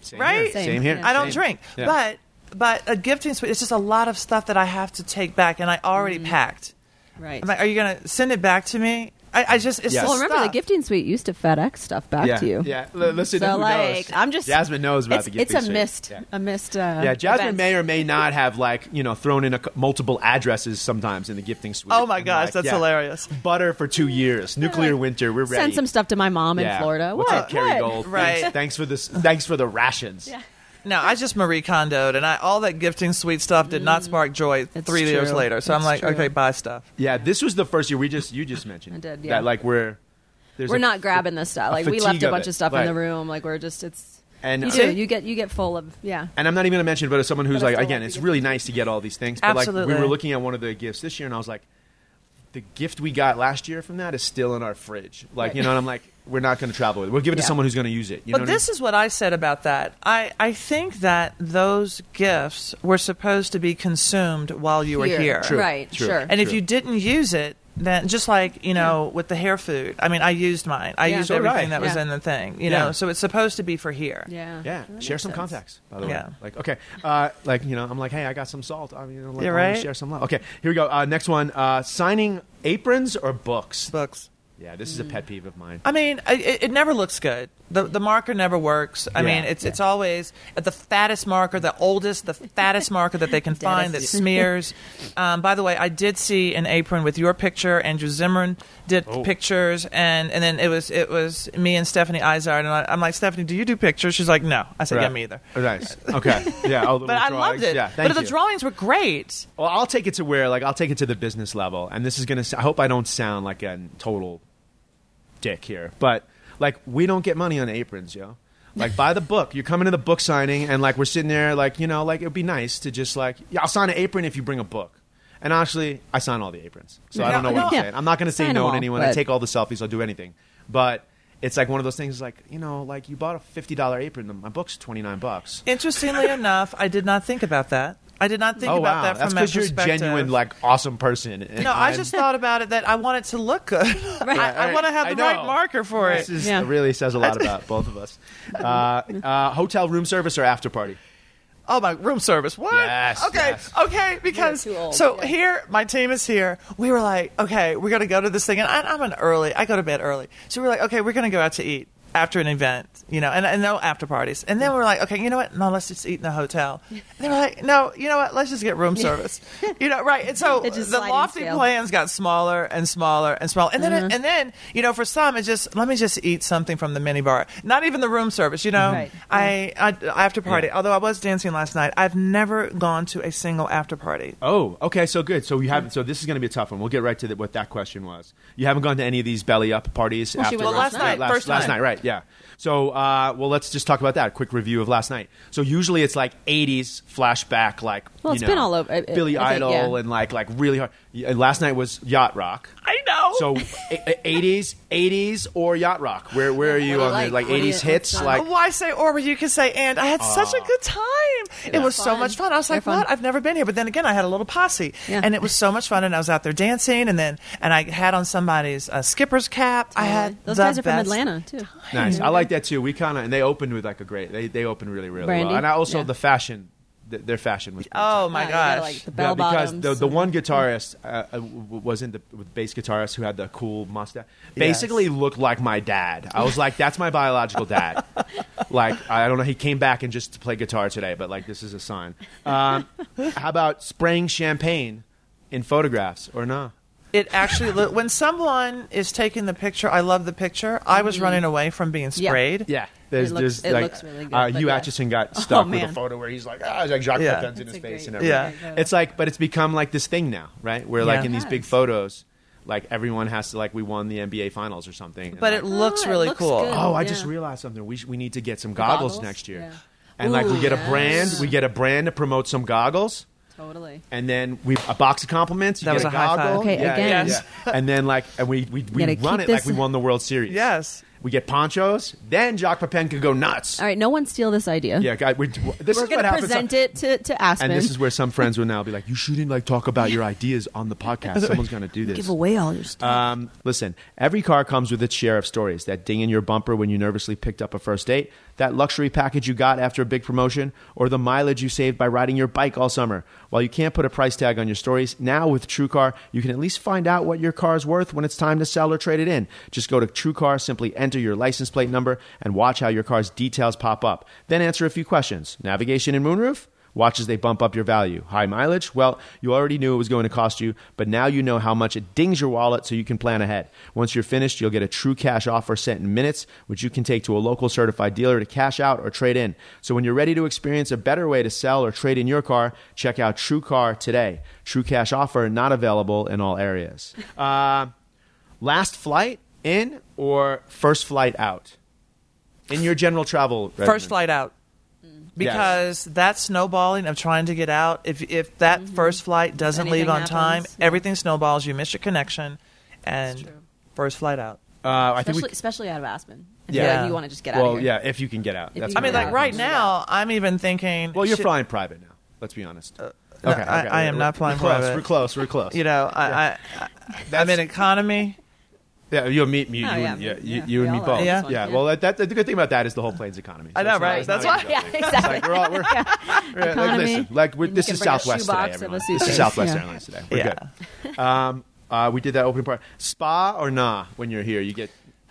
Same right? Here. Same. Same here. I don't Same. drink, Yeah. but but a gifting suite. It's just a lot of stuff that I have to take back, and I already Mm-hmm. packed. Right. I'm like, are you going to send it back to me? I, I just it's Yes. well, remember the gifting suite used to FedEx stuff back yeah. to you. Yeah, L- listen. So who like, knows? I'm just Jasmine knows about the gifting It's a suite. missed, Yeah. a missed. Uh, Yeah, Jasmine event. may or may not have like you know thrown in a, c- multiple addresses sometimes in the gifting suite. Oh my gosh, like, that's yeah. hilarious. Butter for two years, nuclear winter. We're ready. Send some stuff to my mom in Yeah. Florida. What's what? up, Carrie What? Gold? Right. Thanks, thanks for this. Thanks for the rations. Yeah. No, I just Marie Kondoed, and I all that gifting sweet stuff did not spark joy It's three years later. So I'm It's like, true. okay, buy stuff. Yeah, this was the first year we just you just mentioned I did, yeah. that like we're there's we're a- not grabbing this stuff. Like we left fatigue a of bunch it. of stuff Right. in the room. Like we're just it's And you uh, do you get you get full of yeah. And I'm not even going to mention, but as someone who's But I like, still again, like it's to really nice to get all these things. But like, Absolutely. we were looking at one of the gifts this year, and I was like, the gift we got last year from that is still in our fridge. Like, you know, and I'm like, we're not going to travel with it. We'll give it to someone who's going to use it. You but know what I this is what I said about that. I, I think that those gifts were supposed to be consumed while you were here. True. Right, True. sure. And if you didn't use it, then just like you know with the hair food, I mean, I used mine. I Yeah. used So everything I. that was in the thing. You Yeah. know, so it's supposed to be for here. yeah. Yeah, That share some sense. contacts. By the way, Yeah. like okay, uh, like you know, I'm like, hey, I got some salt. I mean, you know, like, Yeah, why don't right? Share some love. Okay, here we go. Uh, next one: uh, signing aprons or books. Books. Yeah, this is a pet peeve of mine. I mean, I- it, it never looks good. The the marker never works. I Yeah. mean, it's it's always the fattest marker, the oldest, the fattest marker that they can find that smears. Um, by the way, I did see an apron with your picture. Andrew Zimmern did Oh. pictures, and, and then it was it was me and Stephanie Izard, and I, I'm like, Stephanie, do you do pictures? She's like, no. I said, yeah, Right. me either. Oh, nice. Okay. Yeah. all the But little I drawings. loved it. Yeah. Thank but the drawings were great. Well, I'll take it to where, like, I'll take it to the business level, and this is gonna. I hope I don't sound like a total dick here, but like, we don't get money on aprons, yo. Like, buy the book. You're coming to the book signing, and like, we're sitting there, like, you know, like, it'd be nice to just like, yeah, I'll sign an apron if you bring a book. And actually, I sign all the aprons, so I don't know what no. I'm saying. I'm not gonna say Sign no them to all, anyone. I but- take all the selfies. I'll do anything, but. It's like one of those things, like you know, like you bought a fifty dollar apron. My book's twenty nine bucks. Interestingly enough, I did not think about that. I did not think oh about wow, that that's from that because you're a genuine, like awesome person. And No, I I'm- just thought about it that I want it to look good. I, I want to have I the right marker for it. This it. is, Yeah. really says a lot about both of us. Uh, uh, hotel room service or after party? Oh my room service. What? Yes, Okay. yes. Okay. Because so yeah. here, my team is here. We were like, okay, we're gonna go to this thing, and I, I'm an early. I go to bed early, so we're like, okay, we're gonna go out to eat after an event, you know, and, and no after parties. And then we're like, okay, you know what? No, let's just eat in the hotel. And they were like, no, you know what? Let's just get room service. you know, right? And so It's just the lofty scale. plans got smaller and smaller and smaller, and then uh-huh. and then you know, for some, it's just let me just eat something from the mini bar, not even the room service. You know, Right. I, I after party. Yeah. Although I was dancing last night, I've never gone to a single after party. Oh, okay, so good. So you haven't. So this is going to be a tough one. We'll get right to the, what that question was. You haven't gone to any of these belly up parties Well, after went last night, last, first last night, right? Yeah. So, uh, well, let's just talk about that. Quick review of last night. So usually it's like '80s flashback, like Well, you it's know, been all over- I- I- Billy I think, Idol yeah. and like like really hard. yeah, Last night was yacht rock. I know. So, eighties, eighties, or yacht rock. Where where are you What on you the like? like What do you- eighties hits? uh, Like Why say or? But you can say and. I had such a good time. It was so much fun. I was They're like, fun. what? I've never been here. But then again, I had a little posse, Yeah. and it was so much fun. And I was out there dancing, and then and I had on somebody's uh, skipper's cap. I had those the guys are from Atlanta too. Nice. I like that too. We kind of and they opened with like a great. They they opened really really Brandy? well. And I also Yeah. the fashion, th- their fashion was. Oh tight. my Yeah, gosh! like, the Yeah, because bottoms. the the one guitarist uh, uh, w- w- was in the bass guitarist who had the cool mustache. Basically looked like my dad. I was like, that's my biological dad. like I don't know. He came back and just to play guitar today, but like this is a sign. Um, how about spraying champagne in photographs or no? It actually look when someone is taking the picture. I love the picture. I was running away from being Yeah. sprayed. Yeah. There's, It looks- there's it like, looks really good, uh, but Hugh yeah. Acheson got Oh, stuck with a man. photo where he's like, ah, it's like Jacques Yeah. Pepin's in his a face great- and everything. Yeah. It's like, but it's become like this thing now, right? Where like Yeah. in these big Yes. photos, like everyone has to like we won the NBA finals or something. And, But like, it looks Oh, it really looks cool. good. oh, I Yeah. just realized something. We sh- we need to get some goggles, Goggles? next year. Yeah. And like we Ooh, get a yes. brand, we get a brand to promote some goggles. Totally. And then we a box of compliments. You That get was a a high five. Okay, yeah, again. yeah, yeah. And then like, and we we, we run it like we won the World Series. Yes. We get ponchos. Then Jacques Pepin could go nuts. All right, no one steal this idea. Yeah, guy, we, this We're is what going to happens. present it to, to Aspen. and this is where some friends will now be like, "You shouldn't like talk about your ideas on the podcast. Someone's going to do this." Give away all your stuff. Um, listen, every car comes with its share of stories. That ding in your bumper when you nervously picked up a first date, that luxury package you got after a big promotion, or the mileage you saved by riding your bike all summer. While you can't put a price tag on your stories, now with TrueCar, you can at least find out what your car is worth when it's time to sell or trade it in. Just go to TrueCar, simply enter your license plate number, and watch how your car's details pop up. Then answer a few questions. Navigation and moonroof? Watch as they bump up your value. High mileage? Well, you already knew it was going to cost you, but now you know how much it dings your wallet so you can plan ahead. Once you're finished, you'll get a true cash offer sent in minutes, which you can take to a local certified dealer to cash out or trade in. So when you're ready to experience a better way to sell or trade in your car, check out TrueCar today. True cash offer not available in all areas. Uh, last flight in or first flight out? In your general travel. First flight out. Because that snowballing of trying to get out, if if that first flight doesn't leave Anything on time, yeah. everything snowballs. You miss your connection, and first flight out. Uh, I think especially, we. especially out of Aspen. If Yeah. you- like, you want to just get out Well, yeah, if you can get out. That's I mean, what Yeah. like right Yeah. now, I'm even thinking. Well, you're should- flying private now. Let's be honest. no, I- I am we're- not flying we're close, private. We're close. We're close. You know, I, I, I I'm in economy. Yeah, you and me, you, Oh, you, yeah. and, yeah, you, Yeah, you we and me all are both. on Yeah, one, yeah. Well, that, that, the good thing about that is the whole plane's economy. I know, it's not- right? it's not That's even why- joking. Yeah, It's exactly. like we're all we're, we're like, Economy. listen, like we're, You this can is bring a Southwest shoebox today. of a Everyone. This is suitcase. Southwest Yeah. Airlines today. We're Yeah. good. Um, uh, we did that opening part. Spa or nah? When you're here, you get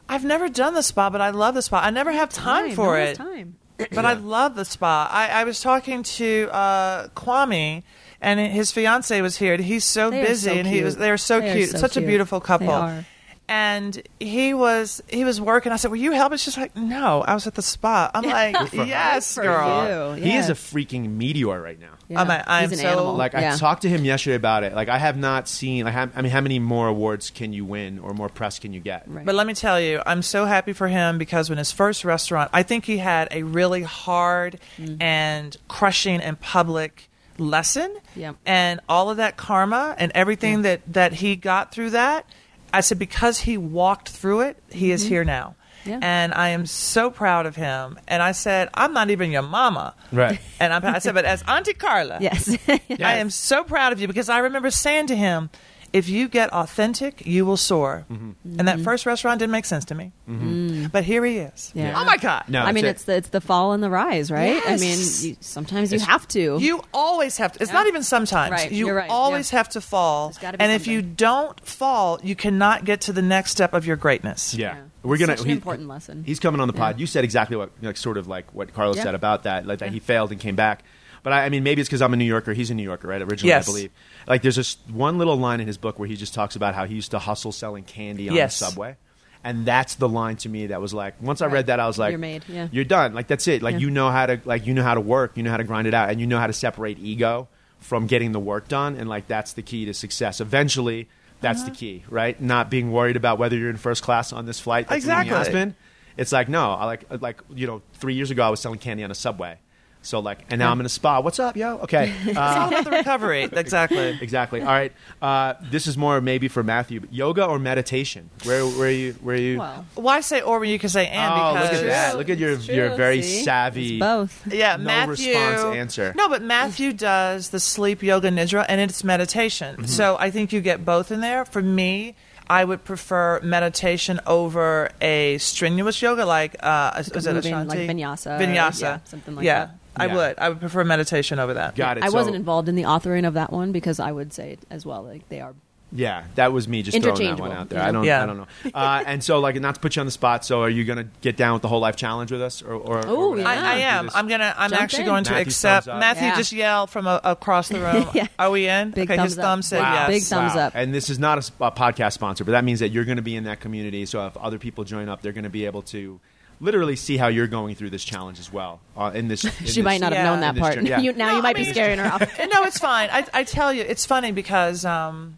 I've never done the spa, but I love the spa. I never have time, Time, for no, it. it's Time. but I love the spa. I, I was talking to uh, Kwame, and his fiance was here. and He's so They are busy, so and he cute. was they were so They are cute, so such a cute. beautiful couple. They are. And he was he was working. I said, "Will you help?" And she's like, "No, I was at the spa." I'm like, "Yes, for girl." you. he is a freaking meteor right now. Yeah. I'm a- I'm He's an so- animal. Like yeah. I talked to him yesterday about it. Like I have not seen. Like how, I mean, how many more awards can you win or more press can you get? Right. But let me tell you, I'm so happy for him because when his first restaurant, I think he had a really hard mm-hmm. and crushing and public lesson. Yep. And all of that karma and everything that, that he got through that, I said, because he walked through it, he is mm-hmm. here now. Yeah. And I am so proud of him. And I said, I'm not even your mama. Right. And I'm, I said, but as Auntie Carla, Yes. I am so proud of you because I remember saying to him, if you get authentic, you will soar. Mm-hmm. And that mm-hmm. first restaurant didn't make sense to me. Mm-hmm. Mm. But here he is. Yeah. Oh my God. No, I mean, it. it's the it's the fall and the rise, right? Yes. I mean, you, sometimes you have to. You always have to. It's Yeah. not even sometimes. Right, You you're right, always yeah. have to fall. There's gotta be And if you don't fall, you cannot get to the next step of your greatness. Yeah. Yeah. We're gonna. such an he- important lesson. He's coming on the pod. Yeah. You said exactly what, like, sort of like what Carlos Yeah. said about that, like that he failed and came back. But I, I mean, maybe it's because I'm a New Yorker. He's a New Yorker, right? Originally, Yes. I believe. Like, there's this one little line in his book where he just talks about how he used to hustle selling candy on Yes. the subway. And that's the line to me that was like, once I Right. read that, I was like, You're made, yeah. you're done. Like that's it. Like Yeah. you know how to, like you know how to work. You know how to grind it out, and you know how to separate ego from getting the work done. And like that's the key to success. Eventually, that's Uh-huh. the key, right? Not being worried about whether you're in first class on this flight. That's Exactly. Aspen. It's like no, I like like you know, three years ago I was selling candy on a subway. So like, and now I'm in a spa. What's up, yo? Okay, It's uh, all about the recovery. exactly. exactly. All right, uh, this is more maybe for Matthew. But yoga or meditation? Where where you where you? well, Why say or when you can say and? oh, because look at that! Look at your It's your very See? savvy. it's both. Yeah, No Matthew. response answer. No, but Matthew does the sleep yoga nidra, and it's meditation. Mm-hmm. So I think you get both in there. For me, I would prefer meditation over a strenuous yoga, like uh, is it moving, Ashtanga? like vinyasa or- Vinyasa, yeah, something like yeah, that. I Yeah. would. I would prefer meditation over that. Got it. I So- wasn't involved in the authoring of that one because I would say as well, like they are. Yeah, that was me just throwing that Interchangeable, one out there. you I know? don't, Yeah. I don't know. Uh, and so, like, not to put you on the spot. So, are you going to get down with the whole life challenge with us, or? or Oh, or. I, I am. I'm gonna. I'm Jump actually in. going to Matthew accept. thumbs up. Matthew Yeah. just yelled from a, across the room. Yeah. Are we in? Big okay, his thumbs up. thumb said Wow. yes. Big thumbs Wow. up. And this is not a, s- a podcast sponsor, but that means that you're going to be in that community. So if other people join up, they're going to be able to literally see how you're going through this challenge as well. Uh, in this, in She this- might not have known that part. journey, yeah. You, now No, you might I be scaring her off. no, it's fine. I, I tell you, it's funny because um,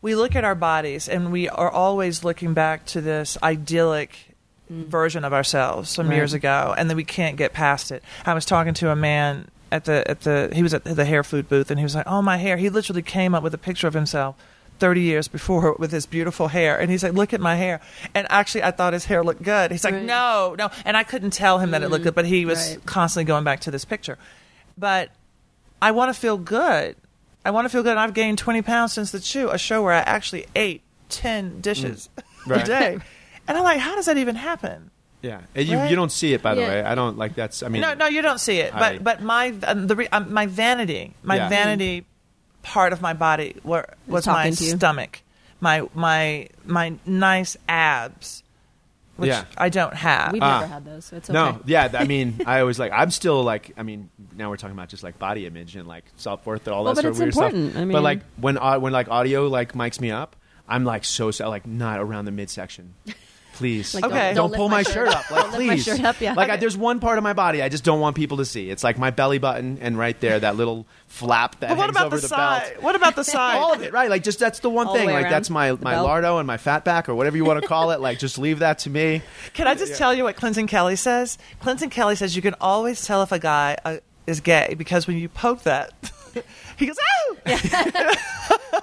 we look at our bodies and we are always looking back to this idyllic version of ourselves some Right. years ago, and then we can't get past it. I was talking to a man at the at the he was at the hair food booth, and he was like, "Oh, my hair." He literally came up with a picture of himself. 30 years before with his beautiful hair and he's like look at my hair and actually i thought his hair looked good he's like Right. no no and i couldn't tell him that it looked good but he was Right. constantly going back to this picture but I want to feel good. I want to feel good. And I've gained 20 pounds since the show, a show where I actually ate 10 dishes Right. a day. And I'm like, how does that even happen? yeah. And you, Right? you don't see it, by the Yeah. way. I don't like that's. I mean, no, no, you don't see it. I- But but my um, the re, um, my vanity, my Yeah. vanity part of my body were, was my talking to you. stomach, my my my nice abs which Yeah. I don't have. We've Ah. never had those, so it's okay. No, yeah. I mean, I always like. I'm still like. I mean, now we're talking about just like body image and like self worth and all Well, that but sort it's of weird important. stuff. I but like when au- when like audio like mics me up, I'm like so sad. Like not around the midsection. Please, Like, Okay. don't, don't, don't pull my shirt up. Like Don't lift my please, shirt up, yeah. Like I, there's one part of my body I just don't want people to see. It's like my belly button and right there that little flap that but what hangs about over the, the, side? belt. What about the side? All of it, right? Like just that's the one All thing. way Like around that's my the my belt. lardo and my fat back or whatever you want to call it. Like just leave that to me. Can I just tell you what Clinton Kelly says? Clinton Kelly says you can always tell if a guy uh, is gay because when you poke that, he goes, "Oh!"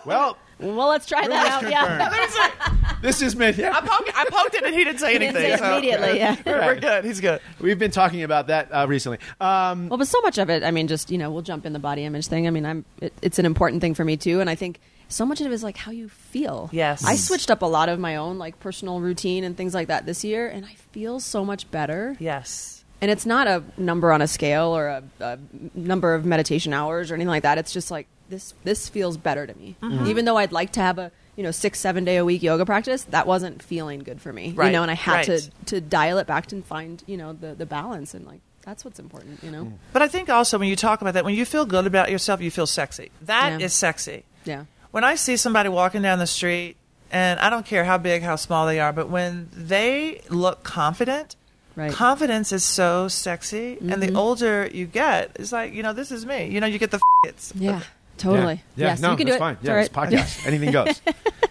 Well, Well, let's try that out. Rumors Yeah. confirmed. this is been. Yeah. I poked, I poked it and he didn't say He didn't anything. say so immediately, yeah. we're, we're good. He's good. We've been talking about that uh, recently. Um, Well, but so much of it, I mean, just you know, we'll jump in the body image thing. I mean, I'm it, it's an important thing for me too, and I think so much of it is like how you feel. Yes. I switched up a lot of my own like personal routine and things like that this year, and I feel so much better. Yes. And it's not a number on a scale or a, a number of meditation hours or anything like that. It's just like this. This feels better to me, Mm-hmm. even though I'd like to have a you know six seven day a week yoga practice. That wasn't feeling good for me, you Right, know. And I had right. to to dial it back and find you know the the balance and like that's what's important, you know. But I think also when you talk about that, when you feel good about yourself, you feel sexy. That is Yeah. sexy. Yeah. When I see somebody walking down the street, and I don't care how big, how small they are, but when they look confident, Right. Mm-hmm. confidence is so sexy. And the older you get, it's like, you know, this is me. You know, you get the f***its. Yeah, totally. Yeah, yeah yes, no, you can do it. fine. Yeah, all it's right. podcast. Anything goes.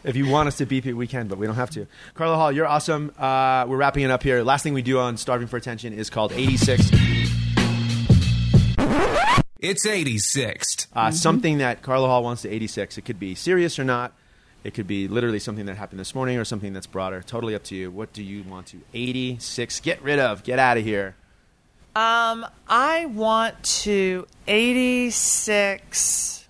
if you want us to beep it, we can, but we don't have to. Carla Hall, you're awesome. Uh, we're wrapping it up here. Last thing we do on Starving for Attention is called 86. It's 86. Uh, Something that Carla Hall wants to 86. It could be serious or not. It could be literally something that happened this morning or something that's broader. Totally up to you. What do you want to 86? Get rid of. Get out of here. Um, I want to 86.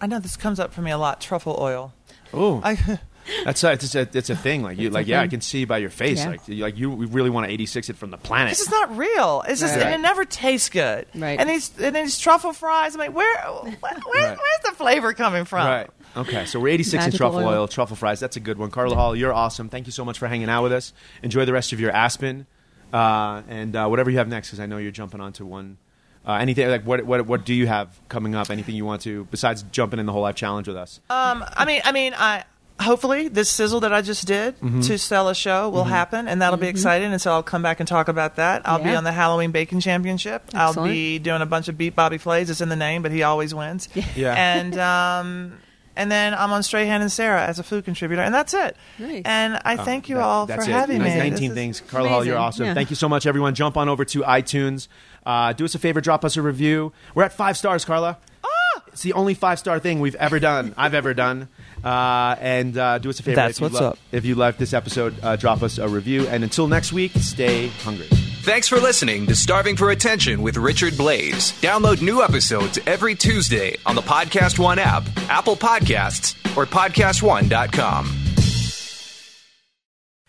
I know this comes up for me a lot. Truffle oil. Oh, I, that's a, it's a it's a thing. Like you, like yeah, I can see by your face. Yeah. Like you, like you really want to 86 it from the planet. this is not real. It's just Right. and it never tastes good. Right. And these and these truffle fries. I'm like, where, where where's Right. the flavor coming from? Right. Okay. So we're 86 in truffle oil. oil. truffle fries. That's a good one. Carla Hall, you're awesome. Thank you so much for hanging out with us. Enjoy the rest of your Aspen uh, and uh, whatever you have next, because I know you're jumping onto one. Uh, anything like what, what what do you have coming up? Anything you want to besides jumping in the whole life challenge with us? Um, I mean, I mean, I hopefully this sizzle that I just did Mm-hmm. to sell a show will happen, and that'll be exciting. And so I'll come back and talk about that. I'll be on the Halloween Baking Championship. I'll be doing a bunch of beat Bobby Flays. It's in the name, but he always wins. Yeah. And um, and then I'm on Strahan and Sara as a food contributor, and that's it. Nice. And I thank you That- all that's for it. having me. 19 This things. Carla Hall, you're awesome. Yeah. Thank you so much, everyone. Jump on over to iTunes. Uh, do us a favor, drop us a review. We're at five stars, Carla. Ah! It's the only five star thing we've ever done. I've ever done. Uh, and uh, do us a favor. That's if you what's love- up. If you loved this episode, uh, drop us a review. And until next week, stay hungry. Thanks for listening to Starving for Attention with Richard Blais. Download new episodes every Tuesday on the PodcastOne app, Apple Podcasts, or PodcastOne.com.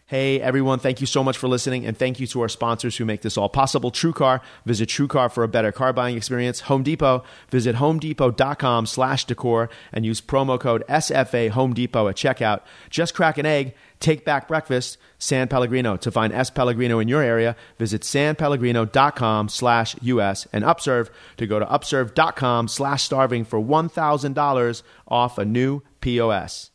Hey everyone, thank you so much for listening, and thank you to our sponsors who make this all possible. TrueCar, visit TrueCar for a better car buying experience. Home Depot, visit HomeDepot.com slash decor and use promo code SFA Home Depot at checkout. Just crack an egg, take back breakfast. San Pellegrino. To find S Pellegrino in your area, visit sanpellegrino.com slash US and Upserve to go to upserve.com slash starving for $1,000 off a new POS.